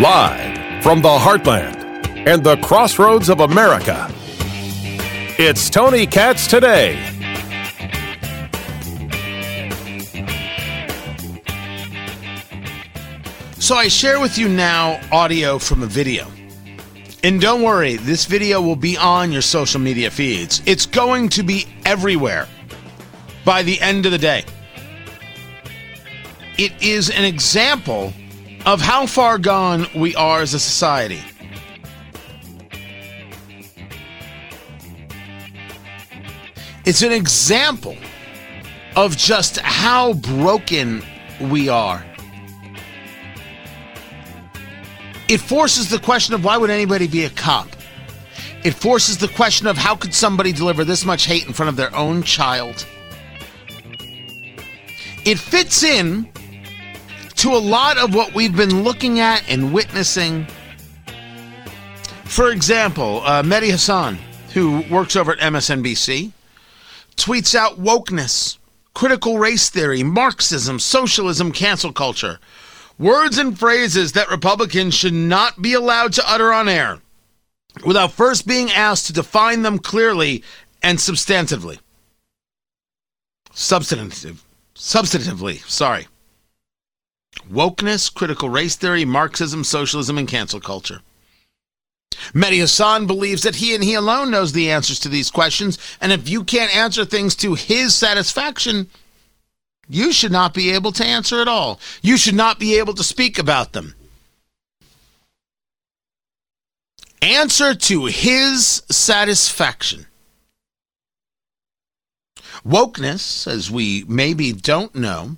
Live from the heartland and the crossroads of America, it's Tony Katz today. So I share with you now audio from a video. And don't worry, this video will be on your social media feeds. It's going to be everywhere by the end of the day. It is an example of how far gone we are as a society. It's an example of just how broken we are. It forces the question of why would anybody be a cop? It forces the question of how could somebody deliver this much hate in front of their own child? It fits in to a lot of what we've been looking at and witnessing. For example, uh, Mehdi Hasan, who works over at MSNBC, tweets out wokeness, critical race theory, Marxism, socialism, cancel culture. Words and phrases that Republicans should not be allowed to utter on air without first being asked to define them clearly and substantively. Substantive. Substantively, sorry. Wokeness, critical race theory, Marxism, socialism, and cancel culture. Mehdi Hasan believes that he and he alone knows the answers to these questions, and if you can't answer things to his satisfaction, you should not be able to answer at all. You should not be able to speak about them. Answer to his satisfaction. Wokeness, as we maybe don't know,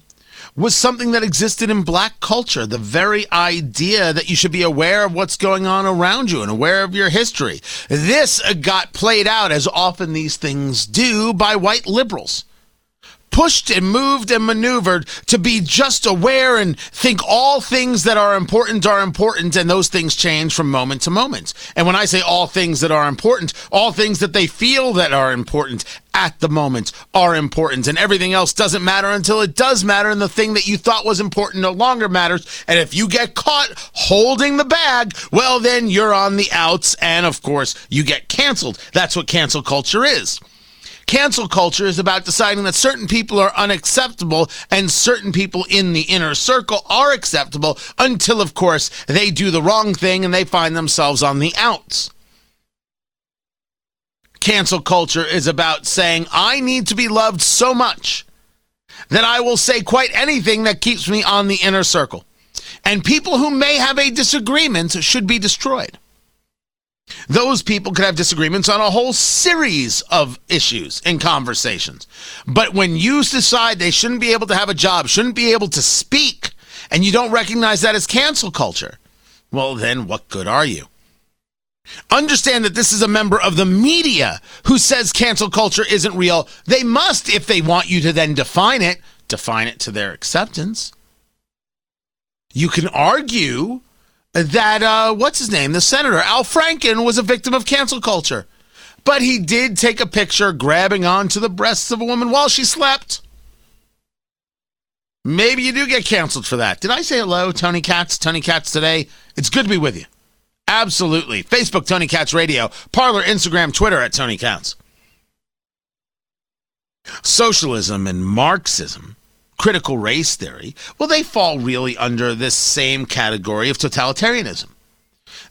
was something that existed in black culture. The very idea that you should be aware of what's going on around you and aware of your history. This got played out, as often these things do, by white liberals pushed and moved and maneuvered to be just aware and think all things that are important are important and those things change from moment to moment. And when I say all things that are important, all things that they feel that are important at the moment are important and everything else doesn't matter until it does matter and the thing that you thought was important no longer matters. And if you get caught holding the bag, well, then you're on the outs and of course you get canceled. That's what cancel culture is. Cancel culture is about deciding that certain people are unacceptable and certain people in the inner circle are acceptable until, of course, they do the wrong thing and they find themselves on the outs. Cancel culture is about saying, I need to be loved so much that I will say quite anything that keeps me on the inner circle. And people who may have a disagreement should be destroyed. Those people could have disagreements on a whole series of issues and conversations. But when you decide they shouldn't be able to have a job, shouldn't be able to speak, and you don't recognize that as cancel culture, well, then what good are you? Understand that this is a member of the media who says cancel culture isn't real. They must, if they want you to then define it, define it to their acceptance. You can argue that uh, what's his name, the senator Al Franken, was a victim of cancel culture, but he did take a picture grabbing onto the breasts of a woman while she slept. Maybe you do get canceled for that. Did I say hello, Tony Katz? Tony Katz today. It's good to be with you. Absolutely. Facebook, Tony Katz Radio. Parler, Instagram, Twitter at Tony Katz. Socialism and Marxism critical race theory, well, they fall really under this same category of totalitarianism.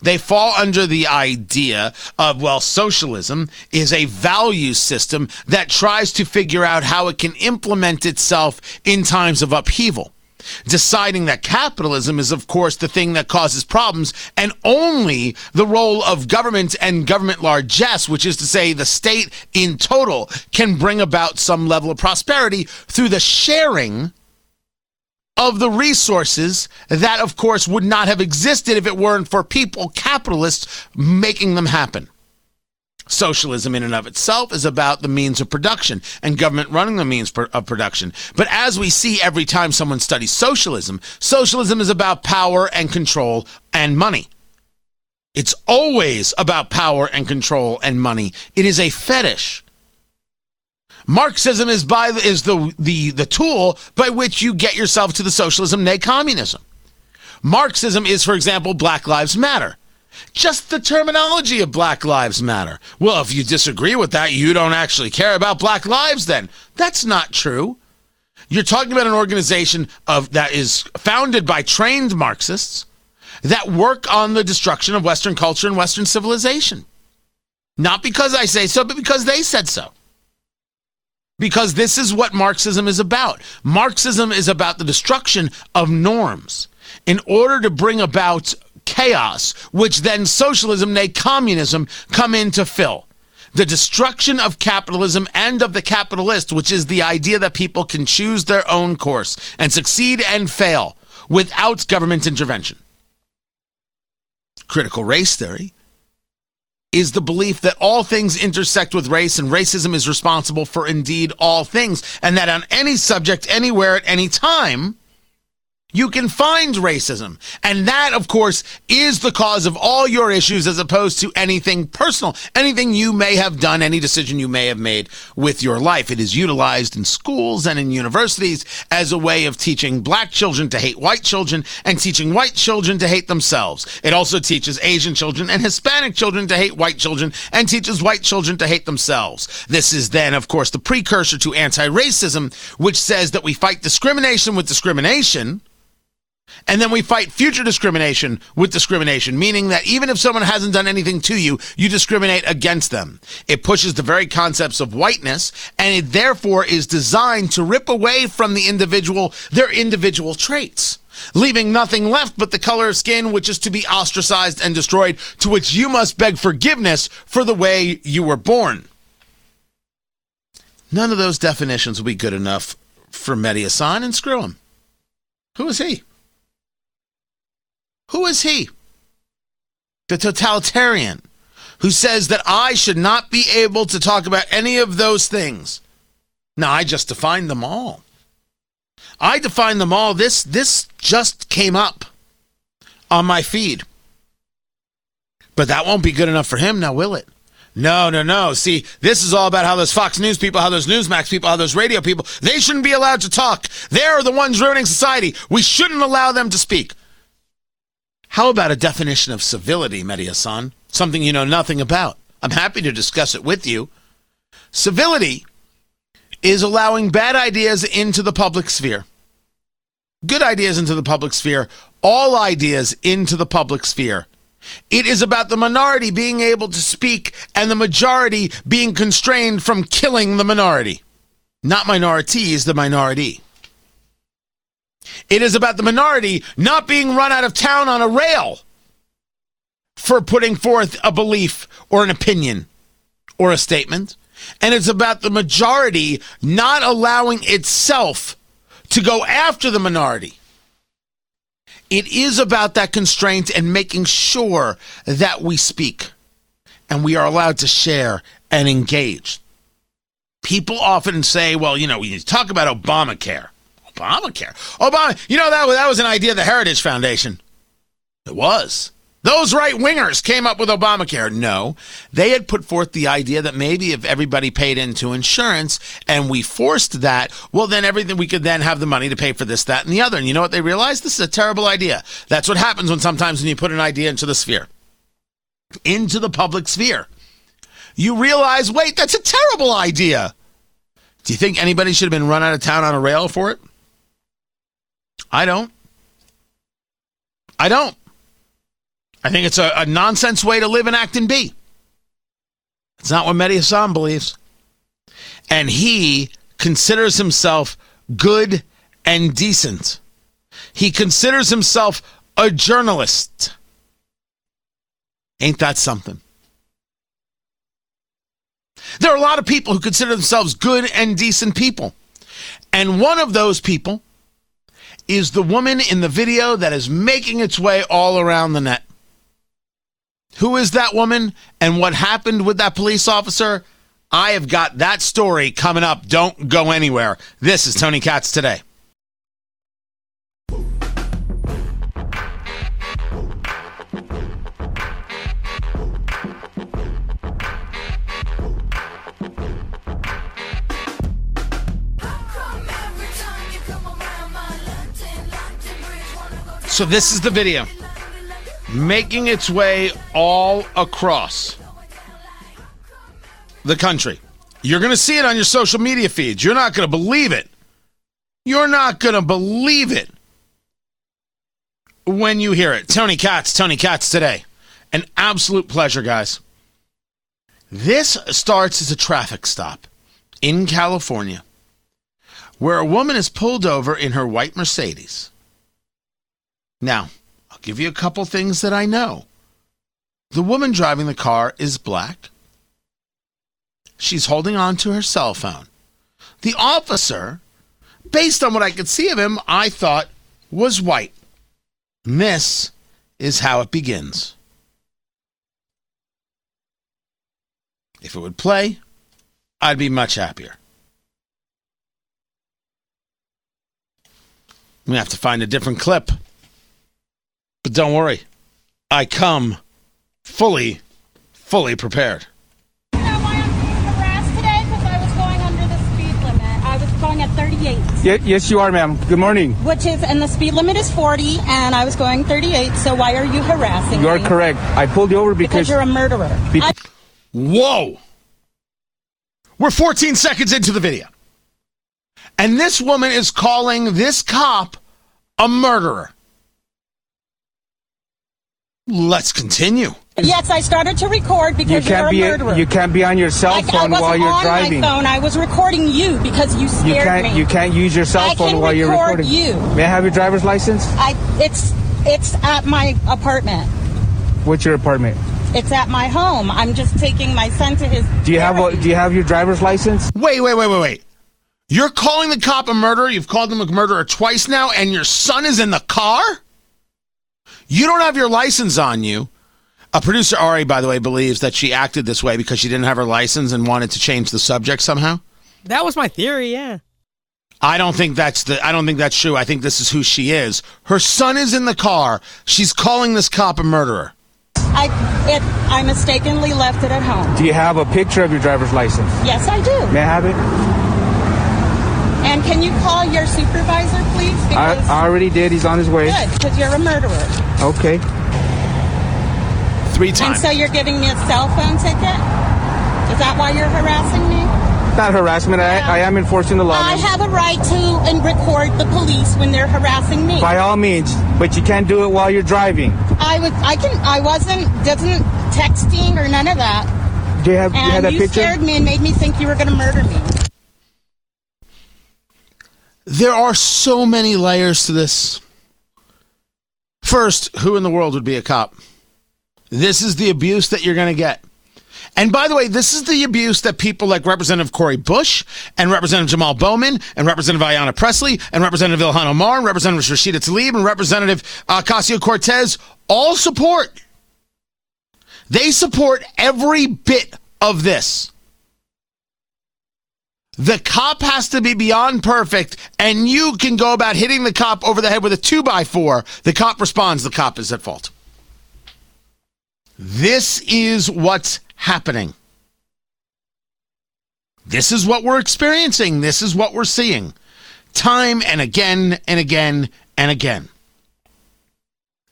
They fall under the idea of, well, socialism is a value system that tries to figure out how it can implement itself in times of upheaval deciding that capitalism is, of course, the thing that causes problems, and only the role of government and government largesse, which is to say the state in total, can bring about some level of prosperity through the sharing of the resources that, of course, would not have existed if it weren't for people, capitalists, making them happen. Socialism, in and of itself, is about the means of production and government running the means of production. But as we see every time someone studies socialism, socialism is about power and control and money. It's always about power and control and money. It is a fetish Marxism is by is the the the tool by which you get yourself to the socialism, nay communism. Marxism is, for example, Black Lives Matter. Just the terminology of Black Lives Matter. Well, if you disagree with that, you don't actually care about Black lives then. That's not true. You're talking about an organization of that is founded by trained Marxists that work on the destruction of Western culture and Western civilization. Not because I say so, but because they said so. Because this is what Marxism is about. Marxism is about the destruction of norms in order to bring about chaos, which then socialism, nay, communism, come in to fill. The destruction of capitalism and of the capitalist, which is the idea that people can choose their own course and succeed and fail without government intervention. Critical race theory is the belief that all things intersect with race and racism is responsible for indeed all things, and that on any subject, anywhere, at any time, you can find racism. And that, of course, is the cause of all your issues as opposed to anything personal, anything you may have done, any decision you may have made with your life. It is utilized in schools and in universities as a way of teaching black children to hate white children and teaching white children to hate themselves. It also teaches Asian children and Hispanic children to hate white children and teaches white children to hate themselves. This is then, of course, the precursor to anti-racism, which says that we fight discrimination with discrimination and then we fight future discrimination with discrimination, meaning that even if someone hasn't done anything to you, you discriminate against them. It pushes the very concepts of whiteness, and it therefore is designed to rip away from the individual their individual traits leaving nothing left but the color of skin, which is to be ostracized and destroyed, to which you must beg forgiveness for the way you were born. None of those definitions will be good enough for Mehdi Hasan, and screw him. Who is he? Who is he? The totalitarian who says that I should not be able to talk about any of those things. Now, I just defined them all. I defined them all. This this just came up on my feed. But that won't be good enough for him now, will it? No, no, no. See, this is all about how those Fox News people, how those Newsmax people, how those radio people, they shouldn't be allowed to talk. They're the ones ruining society. We shouldn't allow them to speak. How about a definition of civility, Mehdi Hasan? Something you know nothing about. I'm happy to discuss it with you. Civility is allowing bad ideas into the public sphere, good ideas into the public sphere, all ideas into the public sphere. It is about the minority being able to speak and the majority being constrained from killing the minority. Not minorities, the minority. It is about the minority not being run out of town on a rail for putting forth a belief or an opinion or a statement. And it's about the majority not allowing itself to go after the minority. It is about that constraint and making sure that we speak and we are allowed to share and engage. People often say, well, you know, we talk about Obamacare. Obamacare. Obama, you know that that was an idea of the Heritage Foundation. It was. Those right wingers came up with Obamacare. No, they had put forth the idea that maybe if everybody paid into insurance and we forced that, well, then everything we could then have the money to pay for this, that, and the other. And you know what they realized? This is a terrible idea. That's what happens when sometimes when you put an idea into the sphere, into the public sphere. You realize, wait, that's a terrible idea. Do you think anybody should have been run out of town on a rail for it? I don't. I don't. I think it's a, a nonsense way to live and act and be. It's not what Mehdi Hasan believes. And he considers himself good and decent. He considers himself a journalist. Ain't that something? There are a lot of people who consider themselves good and decent people. And one of those people is the woman in the video that is making its way all around the net. Who is that woman and what happened with that police officer? I have got that story coming up. Don't go anywhere. This is Tony Katz today. So this is the video making its way all across the country. You're going to see it on your social media feeds. You're not going to believe it. You're not going to believe it when you hear it. Tony Katz, Tony Katz today. An absolute pleasure, guys. This starts as a traffic stop in California where a woman is pulled over in her white Mercedes. Now, I'll give you a couple things that I know. The woman driving the car is black. She's holding on to her cell phone. The officer, based on what I could see of him, I thought was white. And this is how it begins. If it would play, I'd be much happier. We have to find a different clip. But don't worry, I come fully, fully prepared. You know why I'm being harassed today? Because I was going under the speed limit. I was going at 38, Ye- yes, you are, ma'am. Good morning. which is, and the speed limit is 40, and I was going 38. So why are you harassing me? You are me? correct. I pulled you over Because because, you're a murderer. Be- I- Whoa! We're 14 seconds into the video. And this woman is calling this cop a murderer. Let's continue. yes, I started to record because you're can't a be murderer. you can't be on your cell I, I phone wasn't while you're on driving. my phone. I was recording you because you scared You can't me. you can't use your cell I phone can while you're recording. you. May I have your driver's license? I, it's, it's at my apartment. What's your apartment? It's at my home. I'm just taking my son to his. Do you have a, do you have your driver's license? Wait, wait, wait, wait, wait. You're calling the cop a murderer. You've called him a murderer twice now, and your son is in the car? You don't have your license on you. A producer, Ari, by the way, believes that she acted this way because she didn't have her license and wanted to change the subject somehow. That was my theory, yeah. I don't think that's the I don't think that's true. I think this is who she is. Her son is in the car. She's calling this cop a murderer. I, it, I mistakenly left it at home. Do you have a picture of your driver's license? Yes, I do. May I have it? And can you call your supervisor, please? I, Because I already did. He's on his way. good, because you're a murderer. Okay. Three And times. so you're giving me a cell phone ticket? Is that why you're harassing me? Not harassment. I, I am enforcing the law. I ma'am. have a right to and record the police when they're harassing me. By all means, but you can't do it while you're driving. I was, I can, I wasn't, doesn't texting or none of that. Do you have, do you have And that you picture? scared me and made me think you were going to murder me. There are so many layers to this. First, who in the world would be a cop? This is the abuse that you're going to get. And by the way, this is the abuse that people like Representative Cori Bush and Representative Jamal Bowman and Representative Ayanna Pressley and Representative Ilhan Omar and Representative Rashida Tlaib and Representative uh, Ocasio Cortez all support. They support every bit of this. The cop has to be beyond perfect, and you can go about hitting the cop over the head with a two by four. The cop responds, the cop is at fault. This is what's happening. This is what we're experiencing. This is what we're seeing. Time and again and again and again.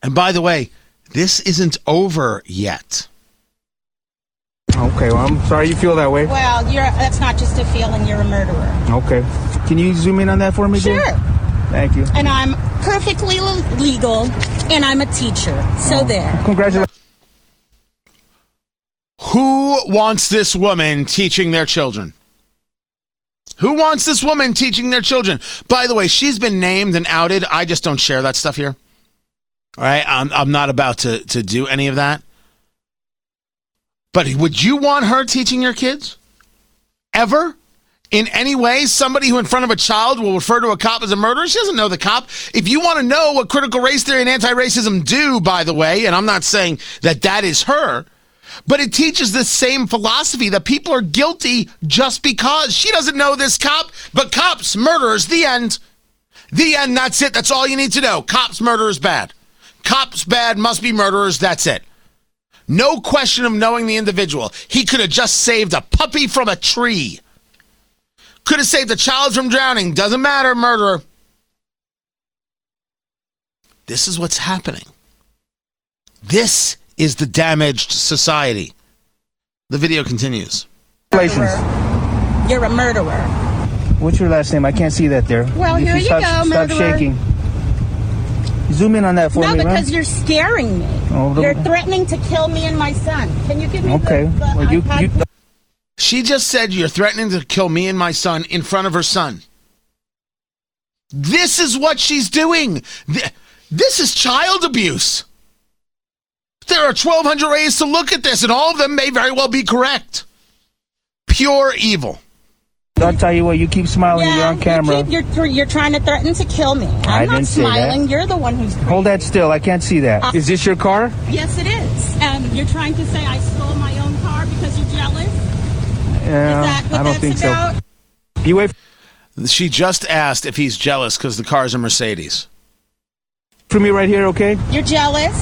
And by the way, this isn't over yet. Okay, well, I'm sorry you feel that way. Well, you're, that's not just a feeling, you're a murderer. Okay. Can you zoom in on that for me, dear? Sure. Thank you. And I'm perfectly legal, and I'm a teacher. So Oh. there. Congratulations. Who wants this woman teaching their children? Who wants this woman teaching their children? By the way, she's been named and outed. I just don't share that stuff here. All right. I'm, I'm not about to, to do any of that. But would you want her teaching your kids? Ever? In any way, somebody who in front of a child will refer to a cop as a murderer? She doesn't know the cop. If you want to know what critical race theory and anti racism do, by the way, and I'm not saying that that is her, but it teaches the same philosophy that people are guilty just because she doesn't know this cop, but cops, murderers, the end. The end, that's it. That's all you need to know. Cops, murderers, bad. Cops, bad, must be murderers, that's it. No question of knowing the individual. He could have just saved a puppy from a tree. Could have saved a child from drowning. Doesn't matter, murderer. This is what's happening. This is the damaged society. The video continues. Congratulations. You're a murderer. What's your last name? I can't see that there. Well, If here you stop, go, Stop murderer. shaking. Zoom in on that for no, me, because right? you're scaring me. Oh, the- you're threatening to kill me and my son. Can you give me Okay. the, the Well, you, iPad? you, She just said you're threatening to kill me and my son in front of her son. This is what she's doing. This is child abuse. There are 1,200 ways to look at this, and all of them may very well be correct. Pure evil. I'll tell you what. You keep smiling. yeah, you're on camera. You keep, you're, you're trying to threaten to kill me. I'm I not didn't say that. smiling. You're the one who's. Hold that still. I can't see that. Uh, Is this your car? Yes, it is. And you're trying to say I stole my own car because you're jealous? Yeah, is that what I don't that's think about? so. You wait She just asked if he's jealous because the car's a Mercedes. for me right here, okay? You're jealous?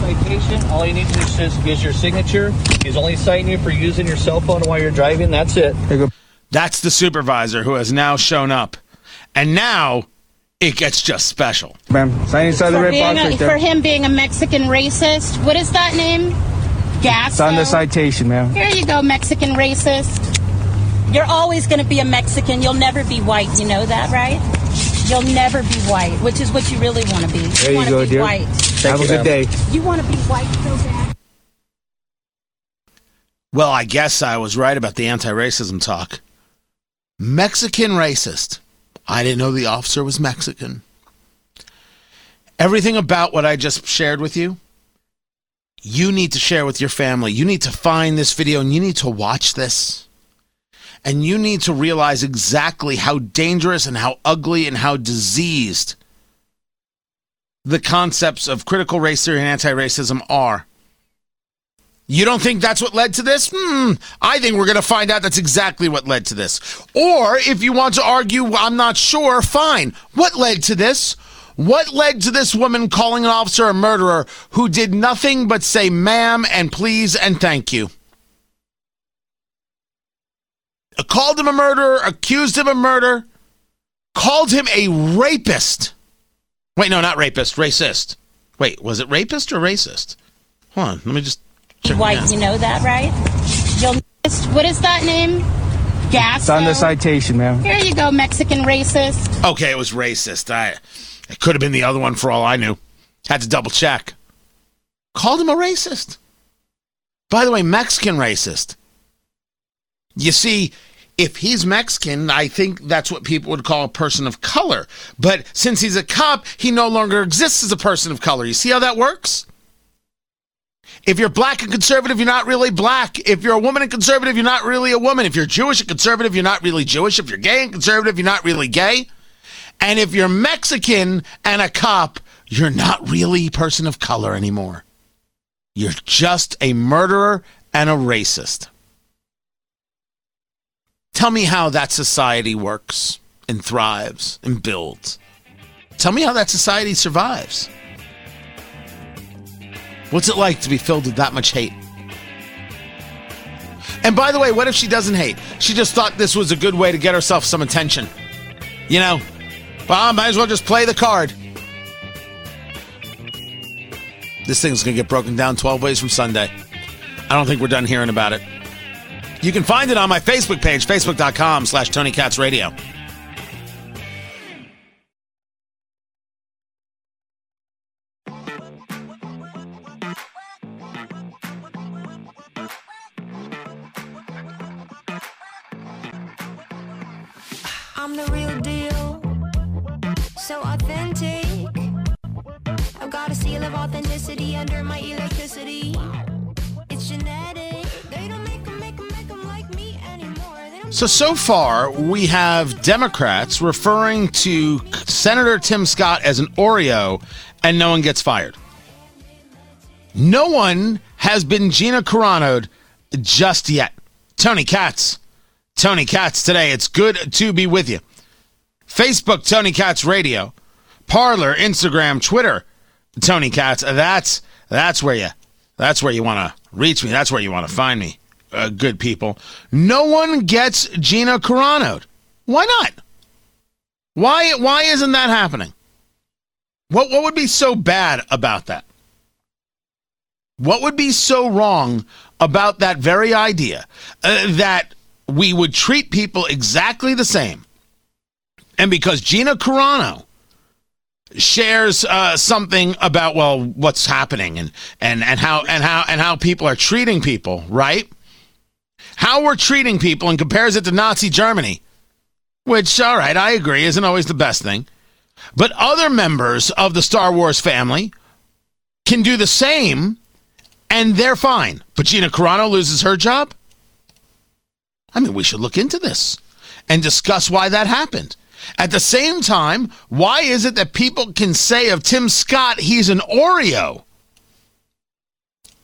citation. All you need to do is, is your signature. He's only citing you for using your cell phone while you're driving. That's it. There you go. That's the supervisor who has now shown up. And now it gets just special. Ma'am, sign inside the For, red box a, right for him being a Mexican racist. What is that name? Gas. It's on the citation, ma'am. Here you go, Mexican racist. You're always going to be a Mexican. You'll never be white. You know that, right? You'll never be white, which is what you really want to be. There you go, be dear. white. Have a good ma'am. day. You want to be white so bad. Well, I guess I was right about the anti racism talk. Mexican racist. I didn't know the officer was Mexican. Everything about what I just shared with you, you need to share with your family. You need to find this video and you need to watch this. And you need to realize exactly how dangerous and how ugly and how diseased the concepts of critical race theory and anti racism are. You don't think that's what led to this? Hmm. I think we're going to find out that's exactly what led to this. Or if you want to argue, I'm not sure, fine. What led to this? What led to this woman calling an officer a murderer who did nothing but say ma'am and please and thank you? Called him a murderer, accused him of murder, called him a rapist. Wait, no, not rapist, racist. Wait, was it rapist or racist? Hold on, let me just check it White, you know that, right? You'll. What is that name? Gas. It's on the citation, ma'am. Here you go, Mexican racist. Okay, it was racist. I it could have been the other one for all I knew. Had to double check. Called him a racist. By the way, Mexican racist. You see, if he's Mexican, I think that's what people would call a person of color. But since he's a cop, he no longer exists as a person of color. You see how that works? If you're black and conservative, you're not really black. If you're a woman and conservative, you're not really a woman. If you're Jewish and conservative, you're not really Jewish. If you're gay and conservative, you're not really gay. And if you're Mexican and a cop, you're not really a person of color anymore. You're just a murderer and a racist. Tell me how that society works and thrives and builds. Tell me how that society survives. What's it like to be filled with that much hate? And by the way, what if she doesn't hate? She just thought this was a good way to get herself some attention. You know, well, I might as well just play the card. This thing's going to get broken down 12 ways from Sunday. I don't think we're done hearing about it. You can find it on my Facebook page, facebook.com slash Tony Katz Radio. Under my electricity. It's genetic. They don't make 'em, make 'em, make 'em like me anymore. So, so far, we have Democrats referring to Senator Tim Scott as an Oreo, and no one gets fired. No one has been Gina Caranoed just yet. Tony Katz. Tony Katz today. It's good to be with you. Facebook, Tony Katz Radio. Parler, Instagram, Twitter, Tony Katz. That's that's where you that's where you want to reach me. That's where you want to find me. Uh, good people. No one gets Gina Caranoed. Why not? Why why isn't that happening? What what would be so bad about that? What would be so wrong about that very idea uh, that we would treat people exactly the same? And because Gina Carano shares uh, something about well what's happening and and and how and how and how people are treating people, right? How we're treating people and compares it to Nazi Germany, which all right, I agree isn't always the best thing. But other members of the Star Wars family can do the same and they're fine. But Gina Carano loses her job? I mean, we should look into this and discuss why that happened. At the same time, why is it that people can say of Tim Scott he's an Oreo?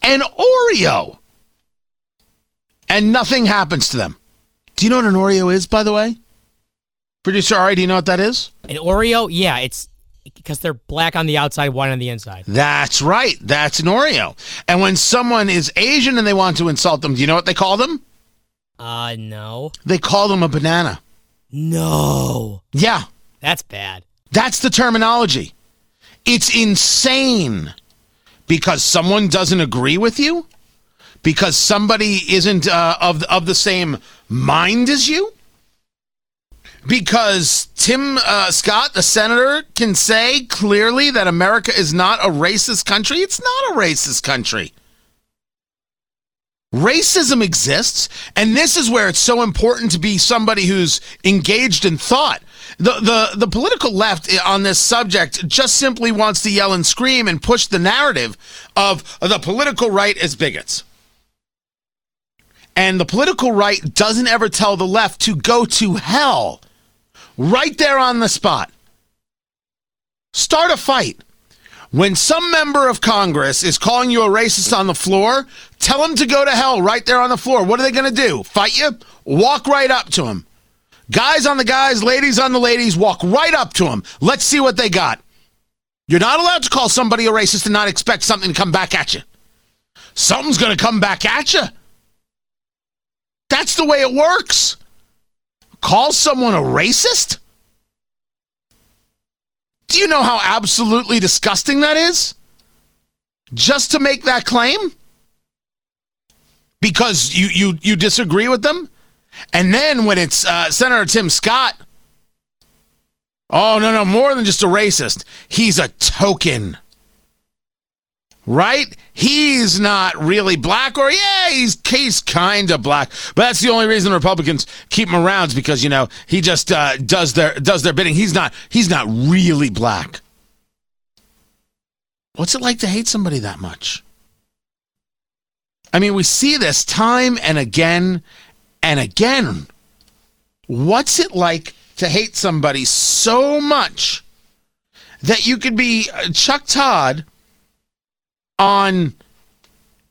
An Oreo! And nothing happens to them. Do you know what an Oreo is, by the way? Producer Ari, do you know what that is? An Oreo, yeah, it's because they're black on the outside, white on the inside. That's right. That's an Oreo. And when someone is Asian and they want to insult them, do you know what they call them? Uh, no. They call them a banana. No. Yeah, That's bad. that's the terminology. It's insane because someone doesn't agree with you, because somebody isn't uh, of of the same mind as you. Because Tim uh, Scott, the senator, can say clearly that America is not a racist country. It's not a racist country. Racism exists, and this is where it's so important to be somebody who's engaged in thought. The, the, the political left on this subject just simply wants to yell and scream and push the narrative of the political right as bigots. And the political right doesn't ever tell the left to go to hell right there on the spot. Start a fight. When some member of Congress is calling you a racist on the floor, tell him to go to hell right there on the floor. What are they going to do? Fight you? Walk right up to him. Guys on the guys, ladies on the ladies, walk right up to him. Let's see what they got. You're not allowed to call somebody a racist and not expect something to come back at you. Something's going to come back at you. That's the way it works. Call someone a racist? Do you know how absolutely disgusting that is? Just to make that claim? Because you you you disagree with them? And then when it's uh, Senator Tim Scott, oh no no more than just a racist, he's a token, right? He's not really black, or yeah, he's he's kind of black, but that's the only reason Republicans keep him around is because you know he just uh, does their does their bidding. He's not he's not really black. What's it like to hate somebody that much? I mean, we see this time and again and again. What's it like to hate somebody so much that you could be uh, Chuck Todd on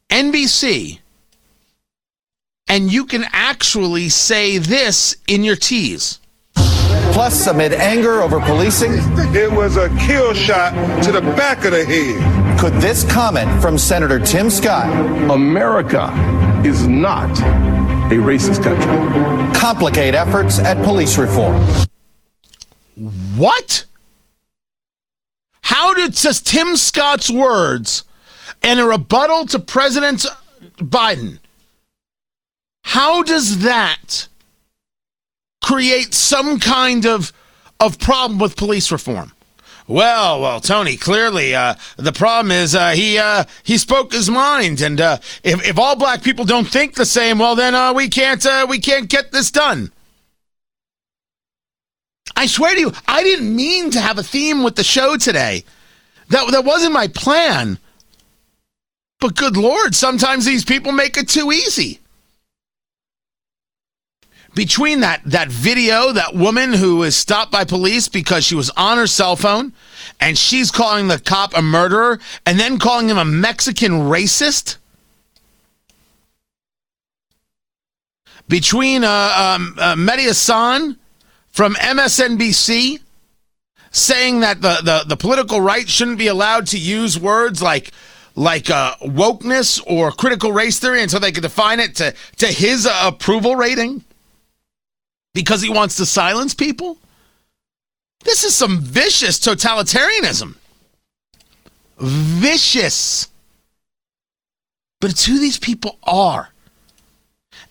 NBC and you can actually say this in your tease? Plus, amid anger over policing, It was a kill shot to the back of the head. could this comment from Senator Tim Scott America is not a racist country. complicate efforts at police reform? What? How did just Tim Scott's words and a rebuttal to President Biden? How does that create some kind of of problem with police reform? Well, well, Tony. Clearly, uh, the problem is uh, he uh, he spoke his mind, and uh, if if all black people don't think the same, well, then uh, we can't uh, we can't get this done. I swear to you, I didn't mean to have a theme with the show today. That that wasn't my plan. But good lord, sometimes these people make it too easy. Between that that video, that woman who was stopped by police because she was on her cell phone and she's calling the cop a murderer and then calling him a Mexican racist. Between uh, um, uh, Mehdi Hasan from MSNBC saying that the, the, the political right shouldn't be allowed to use words like like uh, wokeness or critical race theory until they can define it to, to his uh, approval rating because he wants to silence people. This is some vicious totalitarianism. vicious. But it's who these people are.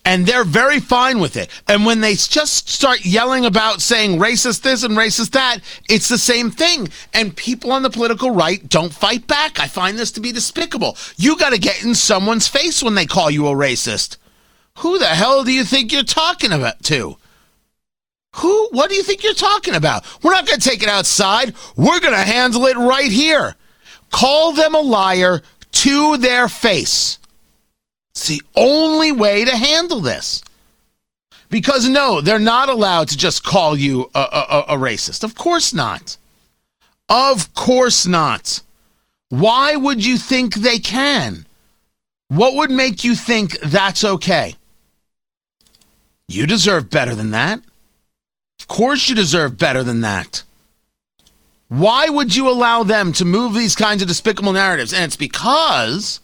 And they're very fine with it. And when they just start yelling about saying racist this and racist that, it's the same thing. And people on the political right don't fight back. I find this to be despicable. You got to get in someone's face when they call you a racist. Who the hell do you think you're talking about to? Who? What do you think you're talking about? We're not going to take it outside. We're going to handle it right here. Call them a liar to their face. It's the only way to handle this. Because no, they're not allowed to just call you a, a, a, racist. Of course not. Of course not. Why would you think they can? What would make you think that's okay? You deserve better than that. Of course, you deserve better than that. Why would you allow them to move these kinds of despicable narratives? And it's because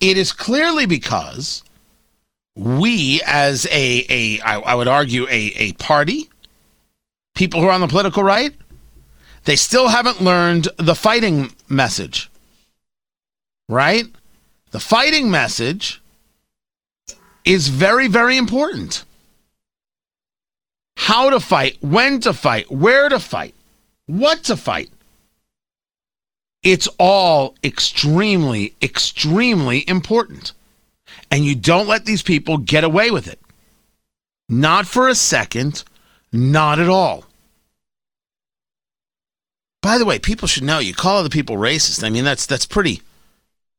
it is clearly because we, as a, a I, I would argue, a, a party, people who are on the political right, they still haven't learned the fighting message. Right? The fighting message is very, very important. How to fight, when to fight, where to fight, what to fight. It's all extremely, extremely important. And you don't let these people get away with it. Not for a second, not at all. By the way, people should know you call other people racist. I mean, that's that's pretty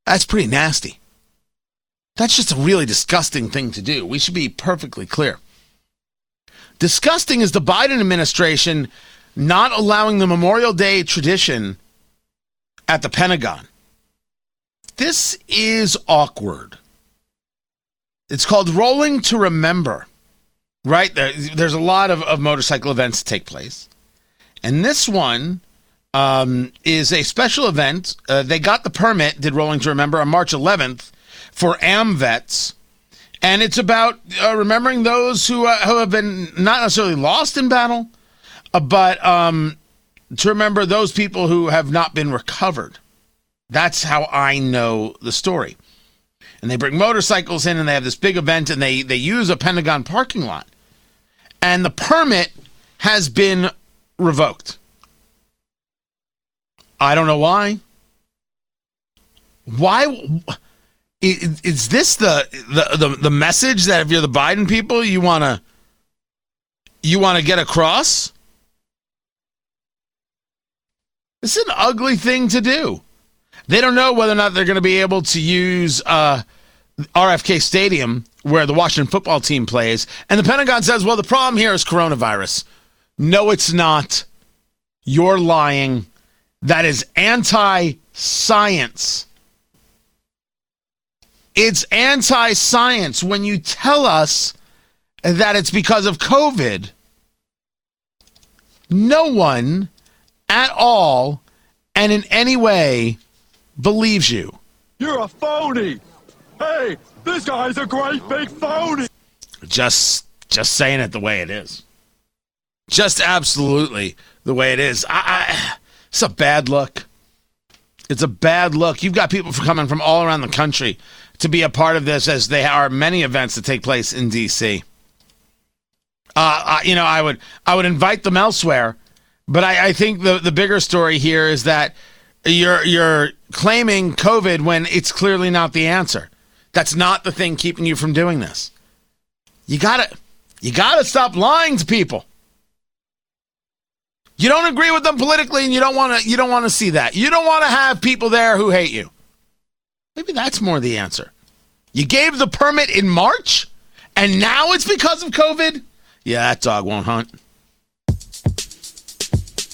that's pretty nasty. That's just a really disgusting thing to do. We should be perfectly clear. Disgusting is the Biden administration not allowing the Memorial Day tradition at the Pentagon. This is awkward. It's called Rolling to Remember, right? There, there's a lot of, of motorcycle events that take place. And this one um, is a special event. Uh, they got the permit, did Rolling to Remember, on March 11th for AMVETS. And it's about uh, remembering those who, uh, who have been not necessarily lost in battle, uh, but um, to remember those people who have not been recovered. That's how I know the story. And they bring motorcycles in and they have this big event and they, they use a Pentagon parking lot. And the permit has been revoked. I don't know why. Why is this the, the the the message that if you're the Biden people you want to you want to get across? This is an ugly thing to do. They don't know whether or not they're going to be able to use uh, RFK Stadium where the Washington football team plays. And the Pentagon says, well, the problem here is coronavirus. No, it's not. You're lying. That is anti science. It's anti science when you tell us that it's because of COVID. No one at all and in any way believes you. You're a phony. Hey, this guy's a great big phony. Just just saying it the way it is. Just absolutely the way it is. I, I it's a bad look. It's a bad look. You've got people coming from all around the country to be a part of this, as there are many events that take place in D.C. Uh, uh, you know, I would I would invite them elsewhere but I, I think the the bigger story here is that you're you're claiming COVID when it's clearly not the answer. That's not the thing keeping you from doing this. You gotta you gotta stop lying to people. You don't agree with them politically and you don't want to you don't want to see that. You don't want to have people there who hate you. Maybe that's more the answer. You gave the permit in March and now it's because of COVID? Yeah, that dog won't hunt.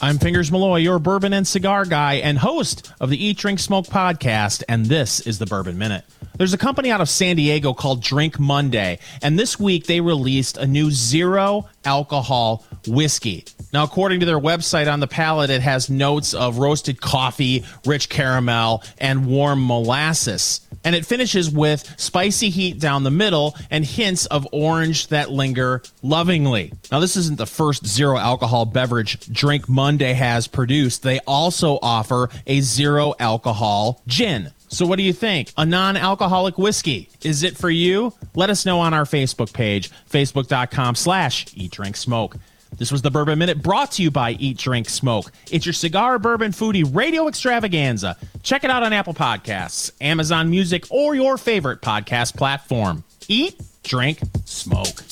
I'm Fingers Malloy, your bourbon and cigar guy and host of the Eat, Drink, Smoke podcast, and this is the Bourbon Minute. There's a company out of San Diego called Drink Monday, and this week they released a new zero alcohol whiskey. Now, according to their website on the palate, it has notes of roasted coffee, rich caramel, and warm molasses. And it finishes with spicy heat down the middle and hints of orange that linger lovingly. Now, this isn't the first zero alcohol beverage Drink Monday has produced. They also offer a zero alcohol gin. So, what do you think? A non alcoholic whiskey. Is it for you? Let us know on our Facebook page, facebook.com slash eat drink smoke. This was the Bourbon Minute brought to you by Eat Drink Smoke. It's your cigar bourbon foodie radio extravaganza. Check it out on Apple Podcasts, Amazon Music, or your favorite podcast platform. Eat, drink, smoke.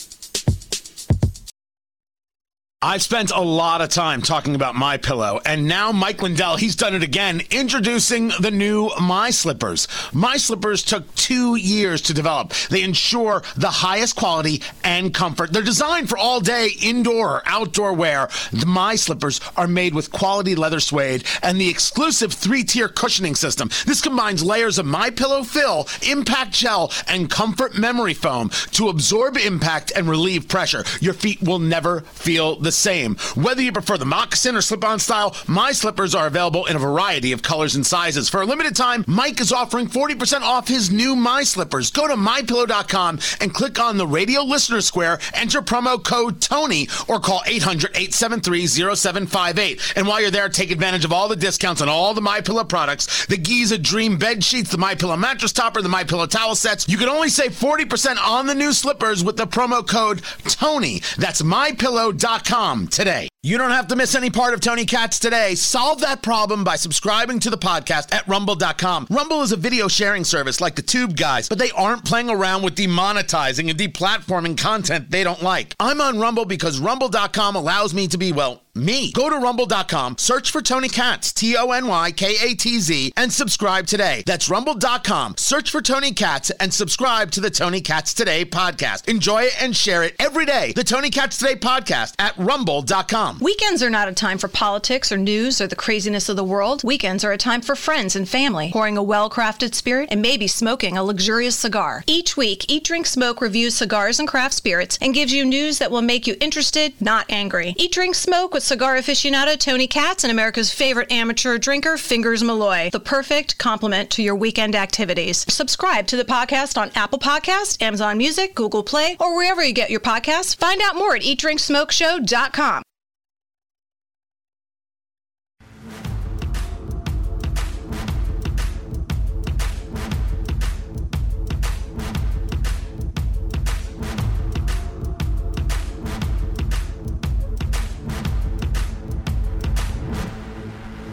I've spent a lot of time talking about my pillow, and now Mike Lindell, he's done it again, introducing the new My Slippers. My Slippers took two years to develop. They ensure the highest quality and comfort. They're designed for all day indoor or outdoor wear. The My Slippers are made with quality leather suede and the exclusive three-tier cushioning system. This combines layers of My Pillow fill, impact gel, and comfort memory foam to absorb impact and relieve pressure. Your feet will never feel the same. Whether you prefer the moccasin or slip on style, my slippers are available in a variety of colors and sizes. For a limited time, Mike is offering 40% off his new My Slippers. Go to mypillow.com and click on the radio listener square, enter promo code TONY, or call 800 873 0758. And while you're there, take advantage of all the discounts on all the My Pillow products the Giza Dream bed sheets, the My Pillow mattress topper, the My Pillow towel sets. You can only save 40% on the new slippers with the promo code TONY. That's mypillow.com today. You don't have to miss any part of Tony Katz today. Solve that problem by subscribing to the podcast at rumble.com. Rumble is a video sharing service like the Tube guys, but they aren't playing around with demonetizing and deplatforming content they don't like. I'm on Rumble because rumble.com allows me to be, well, me. Go to rumble.com, search for Tony Katz, T O N Y K A T Z, and subscribe today. That's rumble.com. Search for Tony Katz and subscribe to the Tony Katz Today podcast. Enjoy it and share it every day. The Tony Katz Today podcast at rumble.com. Weekends are not a time for politics or news or the craziness of the world. Weekends are a time for friends and family, pouring a well crafted spirit and maybe smoking a luxurious cigar. Each week, Eat Drink Smoke reviews cigars and craft spirits and gives you news that will make you interested, not angry. Eat Drink Smoke with cigar aficionado Tony Katz and America's favorite amateur drinker, Fingers Malloy. The perfect complement to your weekend activities. Subscribe to the podcast on Apple Podcast, Amazon Music, Google Play, or wherever you get your podcasts. Find out more at eatdrinksmokeshow.com.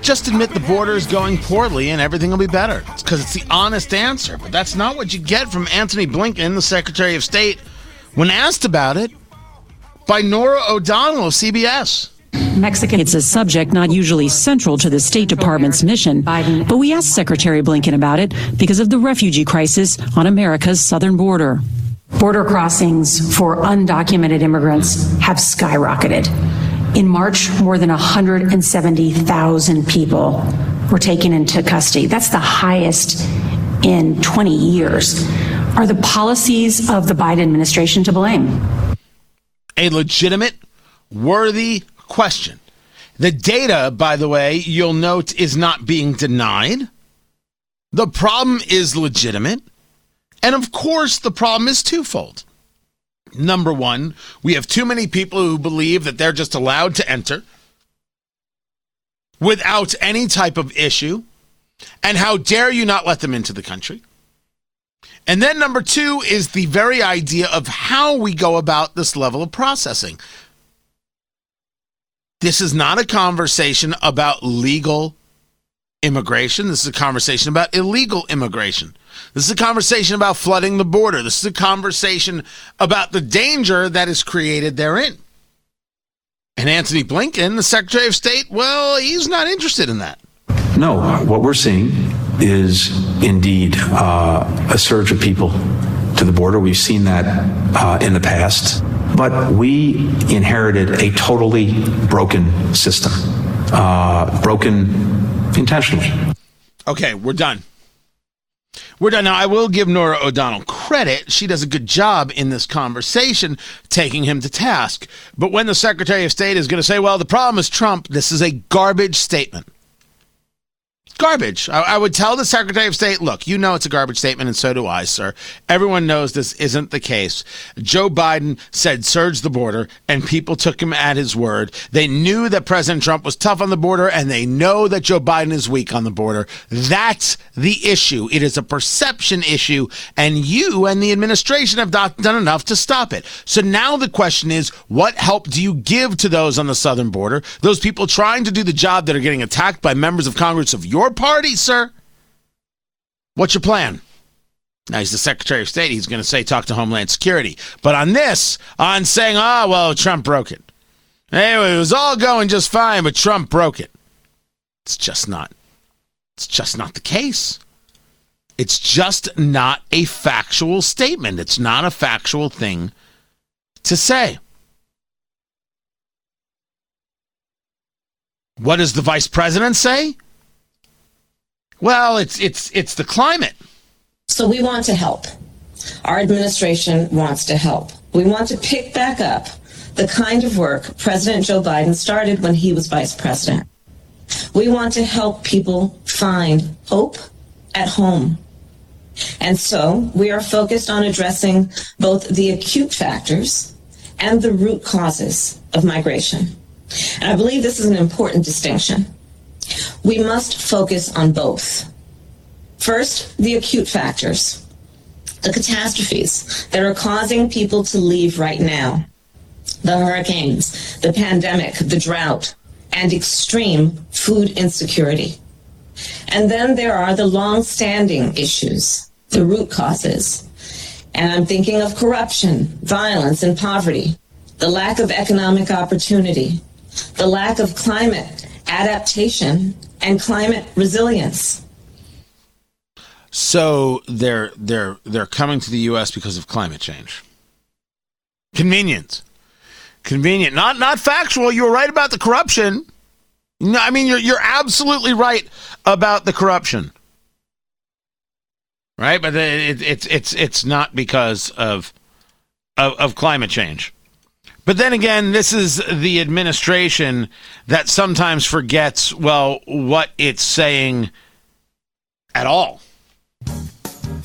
Just admit the border is going poorly and everything will be better. It's because it's the honest answer. But that's not what you get from Antony Blinken, the Secretary of State, when asked about it by Norah O'Donnell of CBS. Mexican. It's a subject not usually central to the State Department's mission, but we asked Secretary Blinken about it because of the refugee crisis on America's southern border. Border crossings for undocumented immigrants have skyrocketed. In March, more than 170,000 people were taken into custody. That's the highest in 20 years. Are the policies of the Biden administration to blame? A legitimate, worthy question. The data, by the way, you'll note is not being denied. The problem is legitimate. And of course, the problem is twofold. Number one, we have too many people who believe that they're just allowed to enter without any type of issue. And how dare you not let them into the country? And then number two is the very idea of how we go about this level of processing. This is not a conversation about legal immigration. This is a conversation about illegal immigration. This is a conversation about flooding the border. This is a conversation about the danger that is created therein. And Antony Blinken, the Secretary of State, well, he's not interested in that. No, what we're seeing is indeed uh, a surge of people to the border. We've seen that uh, in the past, but we inherited a totally broken system, uh, broken intentionally. Okay, we're done. We're done. Now, I will give Norah O'Donnell credit. She does a good job in this conversation, taking him to task. But when the Secretary of State is going to say, well, the problem is Trump, this is a garbage statement. Garbage. I, I, would tell the Secretary of State, look, you know it's a garbage statement, and so do I, sir. Everyone knows this isn't the case. Joe Biden said surge the border, and people took him at his word. They knew that President Trump was tough on the border, and they know that Joe Biden is weak on the border. That's the issue. It is a perception issue, and you and the administration have not done enough to stop it. So now the question is, what help do you give to those on the southern border, those people trying to do the job that are getting attacked by members of Congress of your party, sir? What's your plan? Now he's the Secretary of State. He's going to say talk to Homeland Security. But on this, on saying, oh, well, Trump broke it. Anyway, it was all going just fine, but Trump broke it. It's just not. It's just not the case. It's just not a factual statement. It's not a factual thing to say. What does the vice president say? Well, it's it's it's the climate. So we want to help. Our administration wants to help. We want to pick back up the kind of work President Joe Biden started when he was vice president. We want to help people find hope at home. And so we are focused on addressing both the acute factors and the root causes of migration. And I believe this is an important distinction. We must focus on both. First, the acute factors, the catastrophes that are causing people to leave right now the hurricanes, the pandemic, the drought, and extreme food insecurity. And then there are the long standing issues, the root causes. And I'm thinking of corruption, violence, and poverty, the lack of economic opportunity, the lack of climate adaptation and climate resilience. So they're they're they're coming to the US because of climate change. Convenient. Convenient. Not not factual. You were right about the corruption. No, I mean you're you're absolutely right about the corruption. Right? But it, it's it's it's not because of of, of climate change. But then again, this is the administration that sometimes forgets, well, what it's saying at all.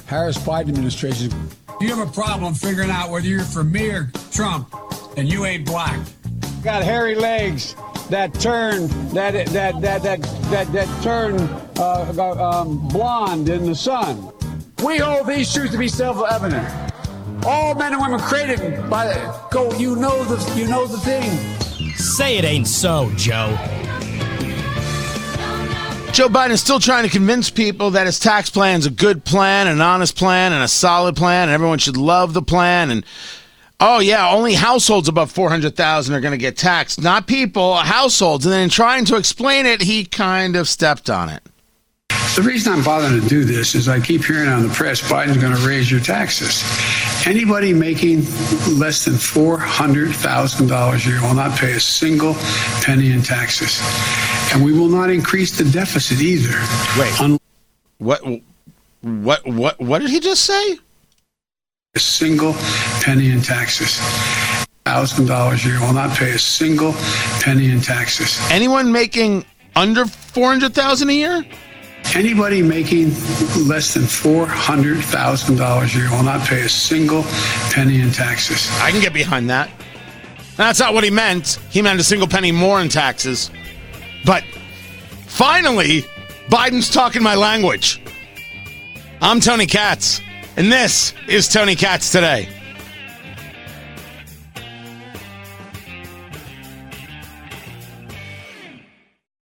Harris Biden administration. You have a problem figuring out whether you're for me or Trump, and you ain't black. Got hairy legs that turn that that that that that, that turn uh, um, blonde in the sun. We hold these truths to be self-evident. All men and women created by the, go. You know the you know the thing. Say it ain't so, Joe. Joe Biden is still trying to convince people that his tax plan is a good plan, an honest plan, and a solid plan, and everyone should love the plan. And oh yeah, only households above four hundred thousand are going to get taxed, not people, households. And then in trying to explain it, he kind of stepped on it. The reason I'm bothering to do this is I keep hearing on the press Biden's going to raise your taxes. Anybody making less than $400,000 a year will not pay a single penny in taxes. And we will not increase the deficit either. Wait. Un- what what what what did he just say? A single penny in taxes. Thousand dollars a year will not pay a single penny in taxes. Anyone making under four hundred thousand a year? Anybody making less than $400,000 a year will not pay a single penny in taxes. I can get behind that. That's not what he meant. He meant a single penny more in taxes. But finally, Biden's talking my language. I'm Tony Katz, and this is Tony Katz Today.